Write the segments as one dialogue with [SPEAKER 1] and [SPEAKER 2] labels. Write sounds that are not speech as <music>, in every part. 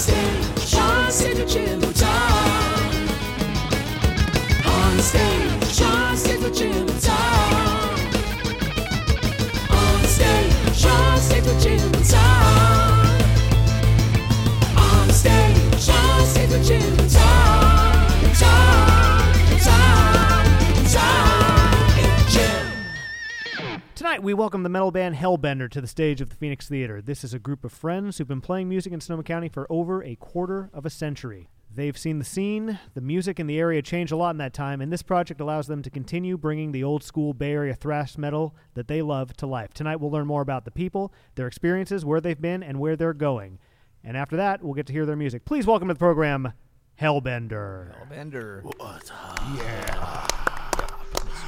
[SPEAKER 1] stage, Sean Signature Time.
[SPEAKER 2] Tonight, we welcome the metal band Hellbender to the stage of the Phoenix Theater. This is a group of friends who've been playing music in Sonoma County for over a quarter of a century. They've seen the scene, the music in the area change a lot in that time, and this project allows them to continue bringing the old school Bay Area thrash metal that they love to life. Tonight, we'll learn more about the people, their experiences, where they've been, and where they're going. And after that, we'll get to hear their music. Please welcome to the program Hellbender.
[SPEAKER 3] Bender.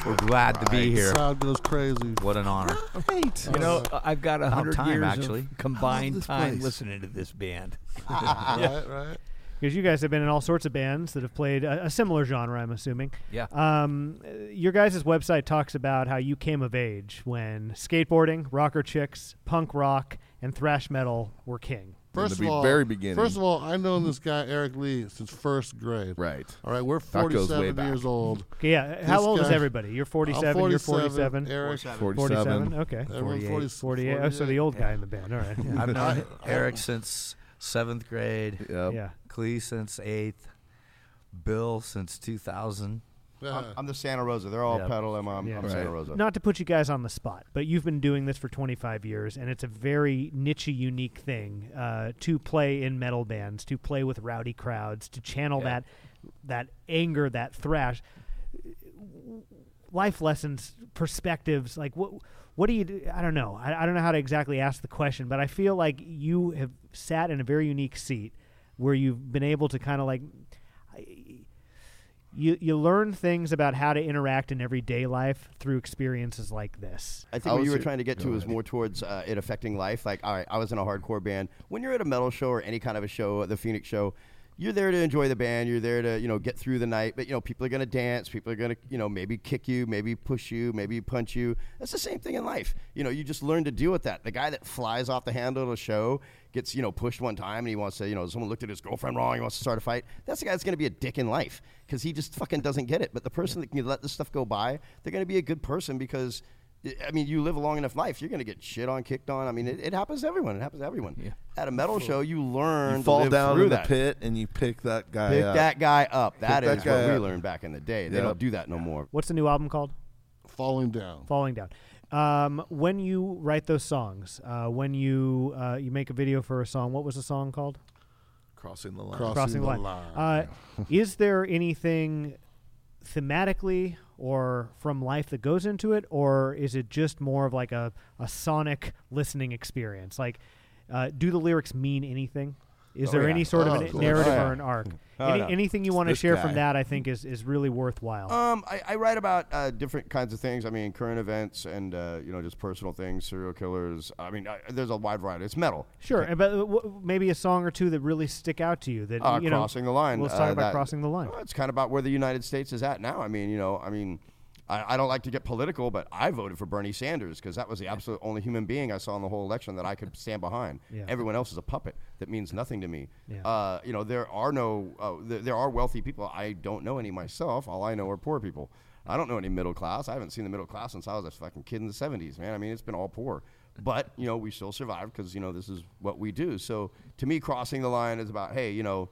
[SPEAKER 4] We're glad to be here.
[SPEAKER 5] Crowd goes crazy.
[SPEAKER 4] What an honor. <laughs>
[SPEAKER 5] Hate.
[SPEAKER 3] You know, I've got a hundred
[SPEAKER 4] time,
[SPEAKER 3] years
[SPEAKER 4] actually.
[SPEAKER 3] of combined time
[SPEAKER 5] place.
[SPEAKER 3] listening to this band. <laughs>
[SPEAKER 5] right, right.
[SPEAKER 2] Because you guys have been in all sorts of bands that have played a, a similar genre, I'm assuming.
[SPEAKER 4] Yeah.
[SPEAKER 2] Um, uh, your guys' website talks about how you came of age when skateboarding, rocker chicks, punk rock, and thrash metal were king.
[SPEAKER 5] First
[SPEAKER 6] the
[SPEAKER 5] of
[SPEAKER 6] be-
[SPEAKER 5] all,
[SPEAKER 6] very beginning.
[SPEAKER 5] First of all, I've known this guy Eric Lee since first grade.
[SPEAKER 6] Right.
[SPEAKER 5] All right, we're
[SPEAKER 6] That goes way
[SPEAKER 5] 47
[SPEAKER 6] back.
[SPEAKER 5] years old.
[SPEAKER 2] Okay, yeah. How
[SPEAKER 5] This
[SPEAKER 2] old is
[SPEAKER 5] guy-
[SPEAKER 2] everybody? You're
[SPEAKER 5] I'm
[SPEAKER 2] 47. You're 47.
[SPEAKER 5] Eric,
[SPEAKER 6] 47.
[SPEAKER 2] 47. Okay.
[SPEAKER 5] everyone's 40,
[SPEAKER 2] 48. Oh, so the old guy in the band. All right. Yeah.
[SPEAKER 4] I've <laughs> known Eric since seventh grade.
[SPEAKER 6] Yep.
[SPEAKER 2] yeah.
[SPEAKER 4] Clee since eighth. Bill since 2000.
[SPEAKER 5] Yeah.
[SPEAKER 7] I'm, I'm the Santa Rosa. They're all
[SPEAKER 4] Yeah.
[SPEAKER 7] pedal. I'm, I'm,
[SPEAKER 2] Yeah.
[SPEAKER 7] I'm
[SPEAKER 2] Right.
[SPEAKER 7] Santa Rosa.
[SPEAKER 2] Not to put you guys on the spot, but you've been doing this for 25 years, and it's a very niche, unique thing uh, to play in metal bands, to play with rowdy crowds, to channel
[SPEAKER 4] Yeah.
[SPEAKER 2] that that anger, that thrash. Life lessons, perspectives, like what what do you do? I don't know. I, I don't know how to exactly ask the question, but I feel like you have sat in a very unique seat where you've been able to kind of like you you learn things about how to interact in everyday life through experiences like this.
[SPEAKER 7] I
[SPEAKER 6] I
[SPEAKER 7] think what you were
[SPEAKER 6] here-
[SPEAKER 7] trying to get to is more towards uh, it affecting life. Like, all right, I was in a hardcore band. When you're at a metal show or any kind of a show, the Phoenix show, you're there to enjoy the band. You're there to, you know, get through the night. But you know, people are gonna dance. People are gonna, you know, maybe kick you, maybe push you, maybe punch you. That's the same thing in life. You know, you just learn to deal with that. The guy that flies off the handle at a show gets, you know, pushed one time and he wants to, you know, someone looked at his girlfriend wrong. He wants to start a fight. That's the guy that's gonna be a dick in life because he just fucking doesn't get it. But the person that can let this stuff go by, they're gonna be a good person because. I mean, you live a long enough life, you're going to get shit on, kicked on. I mean, it, it happens to everyone. It happens to everyone. At a metal show, you learn
[SPEAKER 6] You
[SPEAKER 7] to
[SPEAKER 6] fall
[SPEAKER 7] live
[SPEAKER 6] down
[SPEAKER 7] through
[SPEAKER 6] in the pit and you pick that guy
[SPEAKER 7] Pick
[SPEAKER 6] up.
[SPEAKER 7] that guy up. That
[SPEAKER 6] that
[SPEAKER 7] is
[SPEAKER 6] guy
[SPEAKER 7] what we learned back in the day. They
[SPEAKER 6] Yep.
[SPEAKER 7] don't do that no more.
[SPEAKER 2] What's the new album called?
[SPEAKER 5] Falling down.
[SPEAKER 2] Falling Down. Um, when you write those songs, uh, when you uh, you make a video for a song, what was the song called?
[SPEAKER 6] Crossing the line.
[SPEAKER 5] Crossing,
[SPEAKER 2] Crossing the
[SPEAKER 5] the
[SPEAKER 2] line.
[SPEAKER 5] line.
[SPEAKER 2] Uh, is there anything thematically or from life that goes into it, or is it just more of like a, a sonic listening experience? Like, uh, do the lyrics mean anything? Is
[SPEAKER 7] Oh,
[SPEAKER 2] there
[SPEAKER 7] yeah.
[SPEAKER 2] any sort
[SPEAKER 5] Oh,
[SPEAKER 2] of
[SPEAKER 5] of
[SPEAKER 2] a narrative
[SPEAKER 7] Oh, yeah.
[SPEAKER 2] or an arc?
[SPEAKER 7] Oh,
[SPEAKER 2] Any,
[SPEAKER 7] no.
[SPEAKER 2] Anything you want to share
[SPEAKER 6] guy.
[SPEAKER 2] from that, I think, is, is really worthwhile.
[SPEAKER 7] Um, I, I write about uh, different kinds of things. I mean, current events and uh, you know just personal things, serial killers. I mean, I, there's a wide variety. It's metal.
[SPEAKER 2] Sure, uh, but uh, w- maybe a song or two that really stick out to you. That
[SPEAKER 7] Uh,
[SPEAKER 2] you know,
[SPEAKER 7] crossing the line.
[SPEAKER 2] Let's
[SPEAKER 7] uh,
[SPEAKER 2] talk about
[SPEAKER 7] that-
[SPEAKER 2] crossing the line.
[SPEAKER 7] Well, it's kind of about where the United States is at now. I mean, you know, I mean, I, I don't like to get political, but I voted for Bernie Sanders because that was the absolute only human being I saw in the whole election that I could stand behind.
[SPEAKER 2] Yeah.
[SPEAKER 7] Everyone else is a puppet that means nothing to me.
[SPEAKER 2] Yeah.
[SPEAKER 7] Uh, you know, there are no, uh, there, there are wealthy people. I don't know any myself. All I know are poor people. I don't know any middle class. I haven't seen the middle class since I was a fucking kid in the 70s, man. I mean, it's been all poor. But, you know, we still survive because, you know, this is what we do. So to me, crossing the line is about, hey, you know,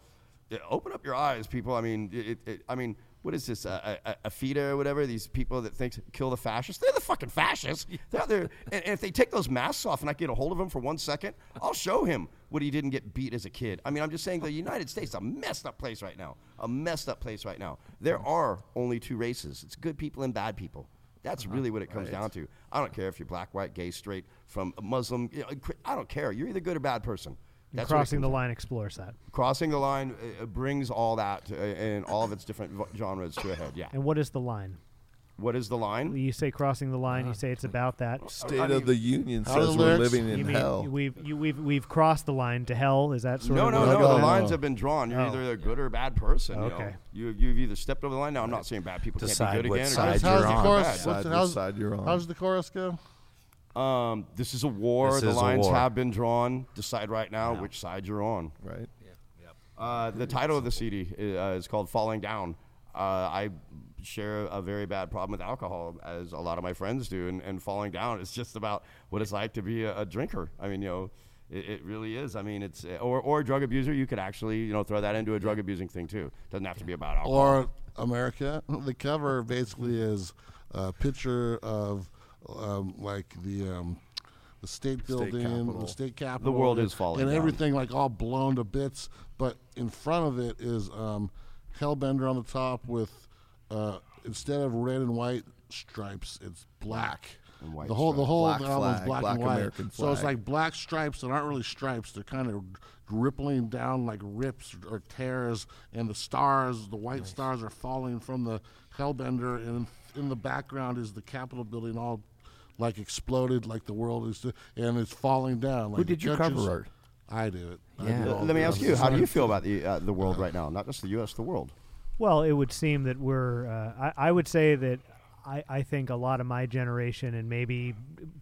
[SPEAKER 7] open up your eyes, people. I mean, it, it, I mean, what is this, a, a FIDA or whatever? These people that think kill the fascists, they're the fucking fascists. <laughs> They're, they're, and, and if they take those masks off and I get a hold of him for one second, I'll show him what he didn't get beat as a kid. I mean, I'm just saying the United States is a messed up place right now. A messed up place right now. There are only two races. It's good people and bad people. That's uh-huh. really what it comes down to. I don't care if you're black, white, gay, straight, from a Muslim. You know, I don't care. You're either good or bad person. That's
[SPEAKER 2] crossing the
[SPEAKER 7] down
[SPEAKER 2] line explores that.
[SPEAKER 7] crossing the line uh, uh, brings all that to, uh, and all of its different v- genres to a head. Yeah.
[SPEAKER 2] And what is the line?
[SPEAKER 7] What is the line?
[SPEAKER 2] You say crossing the line. You say it's about that.
[SPEAKER 6] State
[SPEAKER 7] I mean-
[SPEAKER 6] of the Union
[SPEAKER 5] How are
[SPEAKER 6] says
[SPEAKER 5] the
[SPEAKER 6] we're
[SPEAKER 5] lyrics?
[SPEAKER 6] living
[SPEAKER 2] You
[SPEAKER 6] in
[SPEAKER 2] mean
[SPEAKER 6] hell.
[SPEAKER 2] we've you, we've we've crossed the line to hell? Is that sort
[SPEAKER 7] No,
[SPEAKER 2] of
[SPEAKER 7] no,
[SPEAKER 2] what-
[SPEAKER 7] no.
[SPEAKER 5] no,
[SPEAKER 7] The
[SPEAKER 5] no.
[SPEAKER 7] lines have been drawn. You're
[SPEAKER 2] Oh.
[SPEAKER 7] either a good or a bad person. You
[SPEAKER 2] Okay.
[SPEAKER 7] know? You, you've either stepped over the line. Now, I'm not saying bad people
[SPEAKER 4] Decide
[SPEAKER 7] can't be good
[SPEAKER 4] what
[SPEAKER 7] again. or
[SPEAKER 4] side
[SPEAKER 5] How's, how's
[SPEAKER 4] you're
[SPEAKER 5] the
[SPEAKER 4] on.
[SPEAKER 5] chorus?
[SPEAKER 7] bad.
[SPEAKER 5] What's the,
[SPEAKER 6] with
[SPEAKER 5] how's,
[SPEAKER 6] side you're on.
[SPEAKER 5] how's the chorus go?
[SPEAKER 7] Um, this is a war.
[SPEAKER 4] This
[SPEAKER 7] the lines
[SPEAKER 4] war.
[SPEAKER 7] have been drawn. Decide right now which side you're on.
[SPEAKER 6] right?
[SPEAKER 7] Uh, the title of the CD is, uh, is called Falling Down. Uh, I share a very bad problem with alcohol, as a lot of my friends do, and, and falling down is just about what it's like to be a, a drinker. I mean, you know, it, it really is. I mean, it's or, or a drug abuser. You could actually, you know, throw that into a drug abusing thing too. Doesn't have to be about alcohol.
[SPEAKER 5] Or America. <laughs> The cover basically is a picture of um, like the um, the state building,
[SPEAKER 6] Capitol.
[SPEAKER 5] the state capitol.
[SPEAKER 7] world is falling
[SPEAKER 5] and
[SPEAKER 7] down.
[SPEAKER 5] everything like all blown to bits. But in front of it is um, Hellbender on the top with uh, instead of red and white stripes, it's black.
[SPEAKER 7] And white
[SPEAKER 5] the whole the whole
[SPEAKER 6] Black
[SPEAKER 5] album's
[SPEAKER 6] flag,
[SPEAKER 5] black,
[SPEAKER 6] black
[SPEAKER 5] and white.
[SPEAKER 6] American
[SPEAKER 5] So it's like black stripes that aren't really stripes. They're kind of rippling down like rips or tears, and the stars, the white stars, are falling from the Hellbender, and in the background is the Capitol building all like exploded, like the world is, and it's falling down. Like
[SPEAKER 3] Who did your
[SPEAKER 5] judges-
[SPEAKER 3] cover art?
[SPEAKER 5] I do it.
[SPEAKER 3] Yeah.
[SPEAKER 5] do all
[SPEAKER 7] Let me ask you, how do you feel about the uh, the world right now? Not just the U.S., the world.
[SPEAKER 2] Well, it would seem that we're. Uh, I, I would say that I, I think a lot of my generation and maybe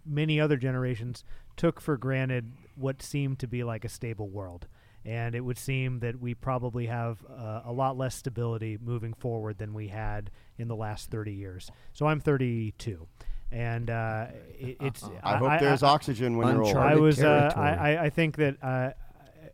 [SPEAKER 2] many other generations took for granted what seemed to be like a stable world. And it would seem that we probably have uh, a lot less stability moving forward than we had in the last 30 years. So I'm 32. And uh, it, it's.
[SPEAKER 7] I, hope there's oxygen when you're old.
[SPEAKER 2] I was. Uh. I, I I think that uh,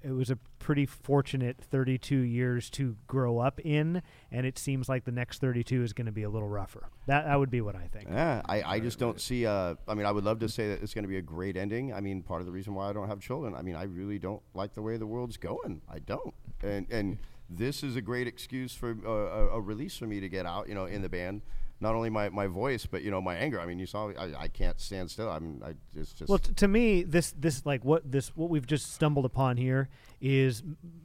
[SPEAKER 2] it was a pretty fortunate 32 years to grow up in, and it seems like the next 32 is going to be a little rougher. That that would be what I think.
[SPEAKER 7] Yeah, I, I just don't see. Uh, I mean, I would love to say that it's going to be a great ending. I mean, part of the reason why I don't have children. I mean, I really don't like the way the world's going. I don't, and and this is a great excuse for uh, a, a release for me to get out. You know, in the band. Not only my, my voice, but you know my anger. I mean, you saw I, I can't stand still. I mean, I it's just
[SPEAKER 2] Well, t- to me, this this like what this what we've just stumbled upon here is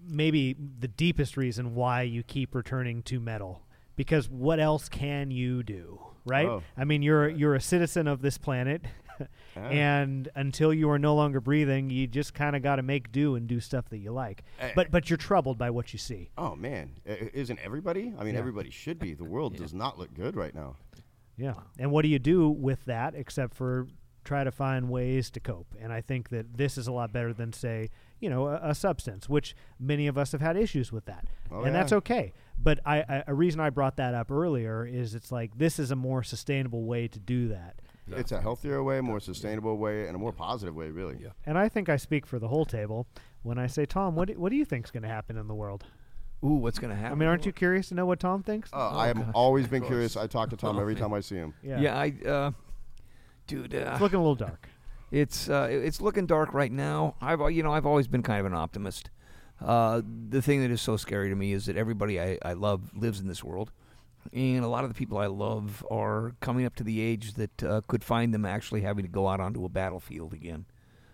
[SPEAKER 2] maybe the deepest reason why you keep returning to metal. Because what else can you do, right?
[SPEAKER 7] Oh.
[SPEAKER 2] I mean, you're you're a citizen of this planet, and until you are no longer breathing, you just kind of got to make do and do stuff that you like.
[SPEAKER 7] Eh,
[SPEAKER 2] But but you're troubled by what you see.
[SPEAKER 7] oh man, I- I- isn't everybody? I mean, everybody should be. The world <laughs> does not look good right now.
[SPEAKER 2] Yeah. And what do you do with that except for try to find ways to cope? And I think that this is a lot better than, say, you know, a, a substance, which many of us have had issues with that.
[SPEAKER 7] Oh,
[SPEAKER 2] and that's okay. But I, I, a reason I brought that up earlier is it's like this is a more sustainable way to do that.
[SPEAKER 7] It's a healthier way, more sustainable way, and a more positive way, really.
[SPEAKER 3] Yeah.
[SPEAKER 2] And I think I speak for the whole table when I say, Tom, what do, what do you think's going to happen in the world?
[SPEAKER 3] Ooh, what's going to happen?
[SPEAKER 2] I mean, aren't you curious to know what Tom thinks?
[SPEAKER 7] Uh, I have always been curious. I talk to Tom every <laughs> time I see him.
[SPEAKER 2] yeah.
[SPEAKER 3] Yeah, I, uh, dude, uh,
[SPEAKER 2] It's looking a little dark.
[SPEAKER 3] It's uh, it's looking dark right now. I've you know I've always been kind of an optimist. Uh, the thing that is so scary to me is that everybody I, I love lives in this world, and a lot of the people I love are coming up to the age that uh, could find them actually having to go out onto a battlefield again.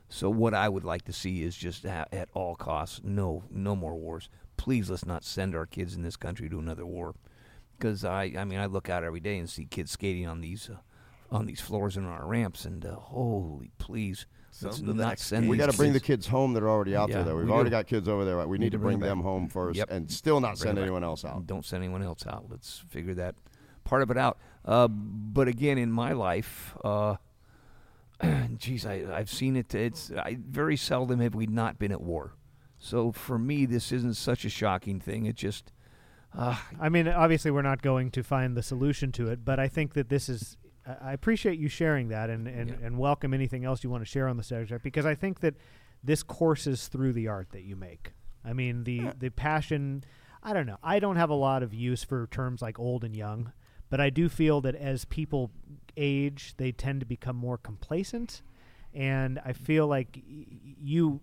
[SPEAKER 3] So what I would like to see is just ha- at all costs, no no more wars. Please let's not send our kids in this country to another war, because I I mean I look out every day and see kids skating on these. Uh, on these floors and on our ramps, and uh, holy, please, let's
[SPEAKER 6] Send the next
[SPEAKER 3] send.
[SPEAKER 7] We
[SPEAKER 3] these
[SPEAKER 7] got to bring the
[SPEAKER 3] kids-
[SPEAKER 7] kids home that are already out
[SPEAKER 3] Yeah,
[SPEAKER 7] there. Though we've
[SPEAKER 3] we
[SPEAKER 7] already
[SPEAKER 3] do.
[SPEAKER 7] got kids over there. Right? We need to bring
[SPEAKER 3] them
[SPEAKER 7] them
[SPEAKER 3] back.
[SPEAKER 7] home first,
[SPEAKER 3] Yep.
[SPEAKER 7] and still not
[SPEAKER 3] Bring
[SPEAKER 7] send
[SPEAKER 3] them back.
[SPEAKER 7] anyone else out.
[SPEAKER 3] Don't send anyone else out. Let's figure that part of it out. Uh, but again, in my life, uh, <clears throat> geez, I, I've seen it. It's I, very seldom have we not been at war. So for me, this isn't such a shocking thing. It just, uh,
[SPEAKER 2] I mean, obviously, we're not going to find the solution to it, but I think that this is. I appreciate you sharing that, and and,
[SPEAKER 3] Yeah.
[SPEAKER 2] and welcome anything else you want to share on the subject because I think that this courses through the art that you make. I mean, the the passion. I don't know. I don't have a lot of use for terms like old and young, but I do feel that as people age, they tend to become more complacent, and I feel like y- you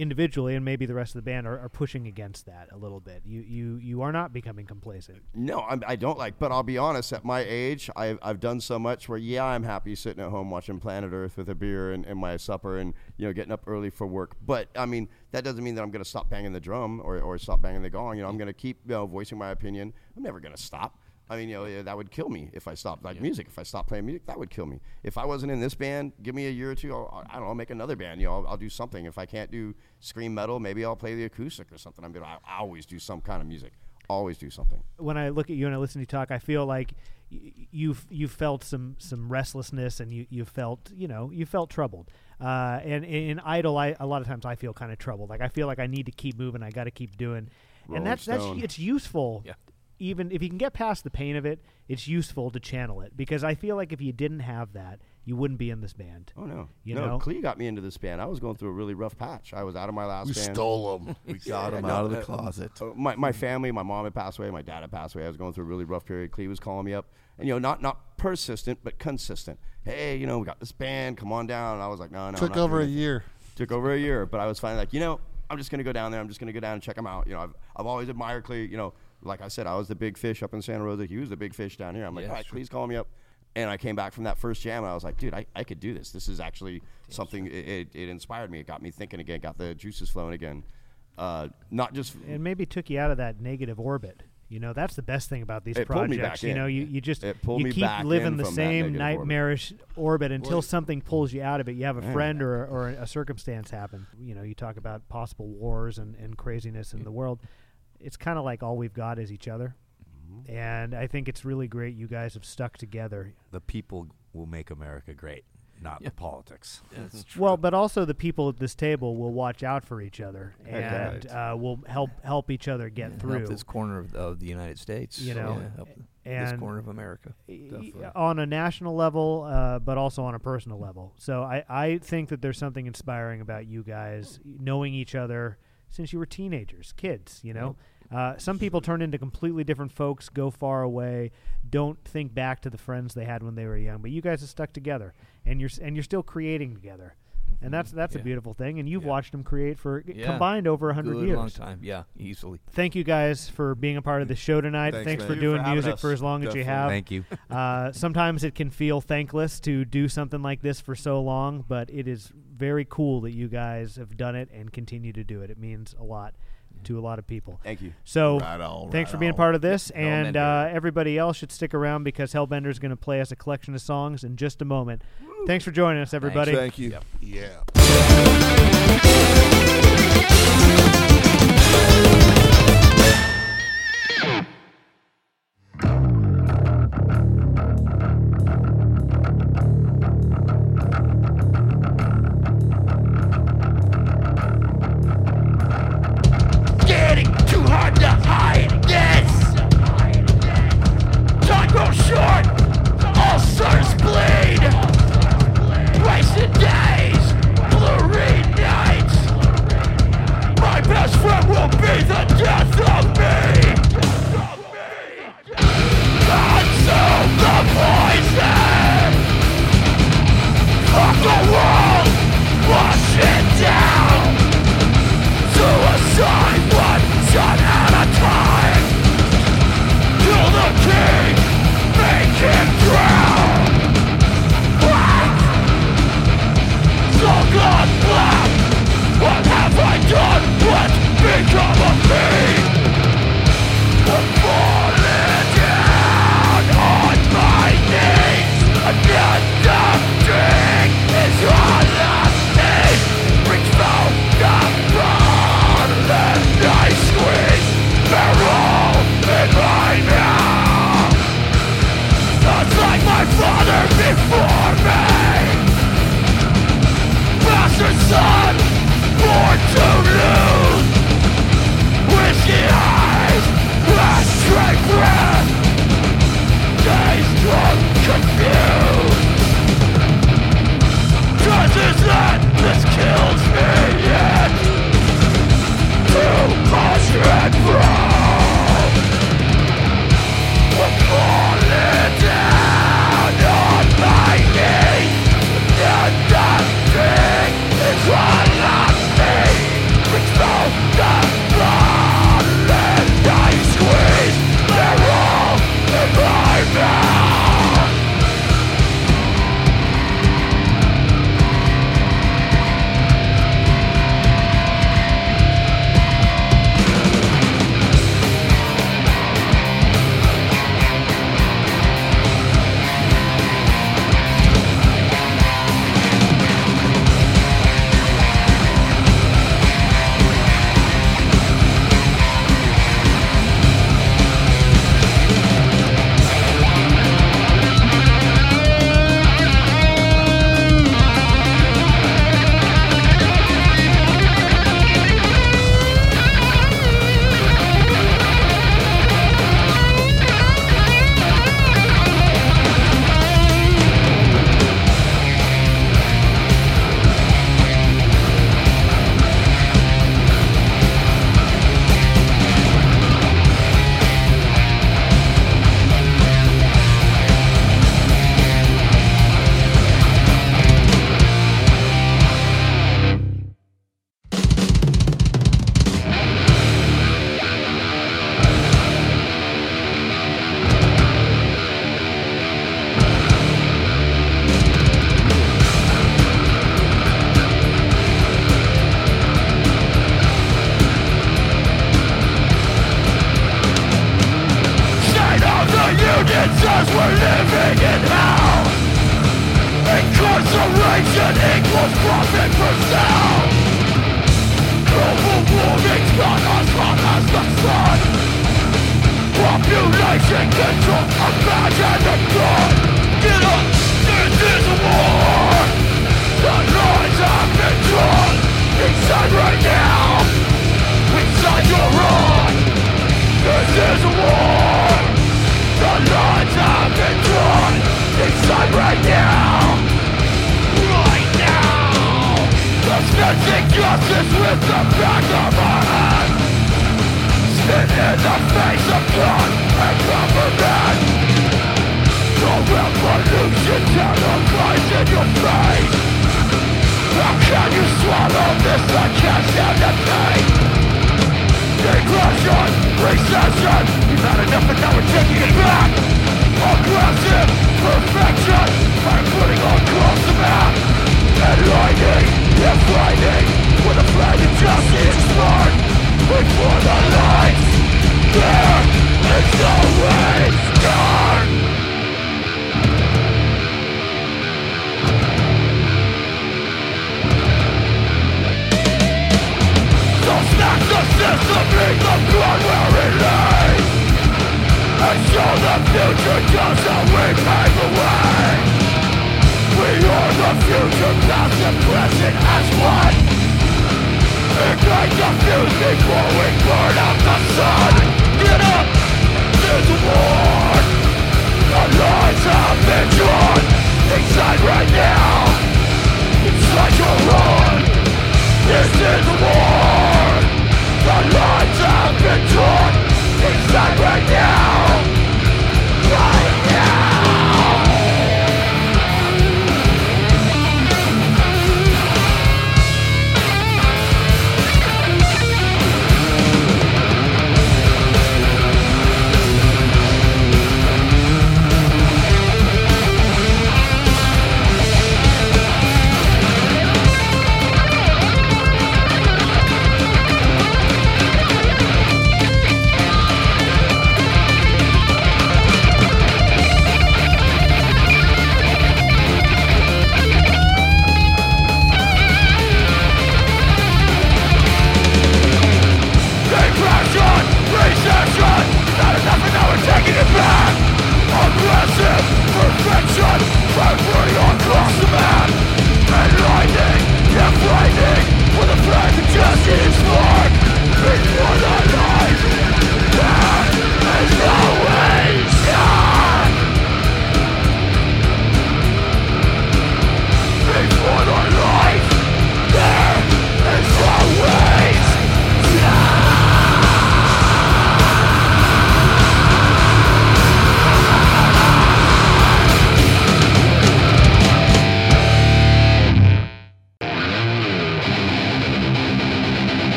[SPEAKER 2] individually and maybe the rest of the band are, are pushing against that a little bit. You you you are not becoming complacent.
[SPEAKER 7] No, I'm, I don't like. But I'll be honest. At my age, I've, I've done so much where yeah, I'm happy sitting at home watching Planet Earth with a beer and, and my supper, and you know getting up early for work. But I mean, that doesn't mean that I'm going to stop banging the drum or, or stop banging the gong. You know, I'm going to keep you know, voicing my opinion. I'm never going to stop. I mean, you know, that would kill me if I stopped. Like music, if I stopped playing music, that would kill me. If I wasn't in this band, give me a year or two. I'll, I don't know, I'll make another band. You know, I'll, I'll do something. If I can't do scream metal, maybe I'll play the acoustic or something. I'm gonna, I, I always do some kind of music. Always do something.
[SPEAKER 2] when I look at you and I listen to you talk, I feel like y- you've you felt some some restlessness and you you felt you know you felt troubled. Uh, and in idle, I a lot of times I feel kind of troubled. Like I feel like I need to keep moving. I got to keep doing.
[SPEAKER 7] Rolling
[SPEAKER 2] and that's that's it's useful.
[SPEAKER 3] Yeah.
[SPEAKER 2] Even if you can get past the pain of it, it's useful to channel it because I feel like if you didn't have that, you wouldn't be in this band.
[SPEAKER 7] Oh no,
[SPEAKER 2] You
[SPEAKER 7] no.
[SPEAKER 2] know?
[SPEAKER 7] Clee got me into this band. I was going through a really rough patch. I was out of my last band.
[SPEAKER 5] We
[SPEAKER 7] band.
[SPEAKER 5] stole them. <laughs>
[SPEAKER 6] We got him
[SPEAKER 7] no,
[SPEAKER 6] out of the
[SPEAKER 7] uh,
[SPEAKER 6] closet.
[SPEAKER 7] Uh, my, my family, my mom had passed away, my dad had passed away. I was going through a really rough period. Clee was calling me up, and you know, not not persistent, but consistent. Hey, you know, we got this band. Come on down. And I was like, no, no. I'm
[SPEAKER 5] Took over a year.
[SPEAKER 7] Took over a year, but I was finally like, you know, I'm just gonna go down there. I'm just gonna go down and check them out. You know, I've I've always admired Clee. You know, like I said, I was the big fish up in Santa Rosa. He was the big fish down here. I'm like,
[SPEAKER 3] Yeah,
[SPEAKER 7] all right,
[SPEAKER 3] sure.
[SPEAKER 7] Clee's calling me up. And I came back from that first jam, and I was like, dude, I, I could do this. This is actually something. It, it, it inspired me. It got me thinking again. Got the juices flowing again. Uh, not just
[SPEAKER 2] and maybe took you out of that negative orbit. You know, that's the best thing about these
[SPEAKER 7] It pulled me
[SPEAKER 2] projects.
[SPEAKER 7] back
[SPEAKER 2] You
[SPEAKER 7] in.
[SPEAKER 2] know, you, you just
[SPEAKER 7] It pulled
[SPEAKER 2] you
[SPEAKER 7] me
[SPEAKER 2] keep
[SPEAKER 7] back
[SPEAKER 2] living
[SPEAKER 7] in
[SPEAKER 2] the
[SPEAKER 7] from that
[SPEAKER 2] same
[SPEAKER 7] negative orbit.
[SPEAKER 2] nightmarish orbit until
[SPEAKER 5] Well,
[SPEAKER 2] something pulls you out of it. You have a friend or, or a circumstance happen. You know, you talk about possible wars and, and craziness in the world. It's kind of like all we've got is each other.
[SPEAKER 7] Mm-hmm.
[SPEAKER 2] And I think it's really great you guys have stuck together.
[SPEAKER 8] The people will make America great, not the politics.
[SPEAKER 3] That's <laughs> true.
[SPEAKER 2] Well, but also the people at this table will watch out for each other
[SPEAKER 7] Heck
[SPEAKER 2] and uh, will help help each other get
[SPEAKER 3] Yeah,
[SPEAKER 2] through.
[SPEAKER 3] help this corner of, of the United States.
[SPEAKER 2] You know,
[SPEAKER 3] yeah, help this corner of America.
[SPEAKER 2] y- on a national level, uh, but also on a personal level. So I, I think that there's something inspiring about you guys knowing each other since you were teenagers, kids. You know, uh, some people turn into completely different folks, go far away, don't think back to the friends they had when they were young. But you guys have stuck together, and you're and you're still creating together. And that's that's a beautiful thing, and you've
[SPEAKER 3] Yeah.
[SPEAKER 2] watched them create for
[SPEAKER 3] Yeah.
[SPEAKER 2] combined over a hundred
[SPEAKER 3] Good
[SPEAKER 2] years.
[SPEAKER 3] long time. Yeah, easily.
[SPEAKER 2] Thank you guys for being a part of the show tonight.
[SPEAKER 6] Thanks,
[SPEAKER 2] Thanks for
[SPEAKER 6] Thank
[SPEAKER 2] doing
[SPEAKER 7] for
[SPEAKER 2] music
[SPEAKER 7] us.
[SPEAKER 2] for as long as you have.
[SPEAKER 8] Thank you. <laughs>
[SPEAKER 2] Uh, sometimes it can feel thankless to do something like this for so long, but it is very cool that you guys have done it and continue to do it. It means a lot to a lot of people.
[SPEAKER 7] thank you.
[SPEAKER 2] So,
[SPEAKER 6] Right on,
[SPEAKER 2] thanks
[SPEAKER 6] right
[SPEAKER 2] for being
[SPEAKER 6] on.
[SPEAKER 2] part of this, and uh, everybody else should stick around because Hellbender is going to play us a collection of songs in just a moment. Thanks for joining us, everybody.
[SPEAKER 6] Thank you.
[SPEAKER 5] Yeah.
[SPEAKER 1] nation control Imagine the God Cannot stand this war The lines of control Inside right now Inside your heart. This is war The lines of control Inside right now Right now The snatching justice with the back of our hands even a face of God and government The your face How can you swallow this? I can't stand recession You've had enough and now we're taking it back Aggressive perfection I'm putting on the map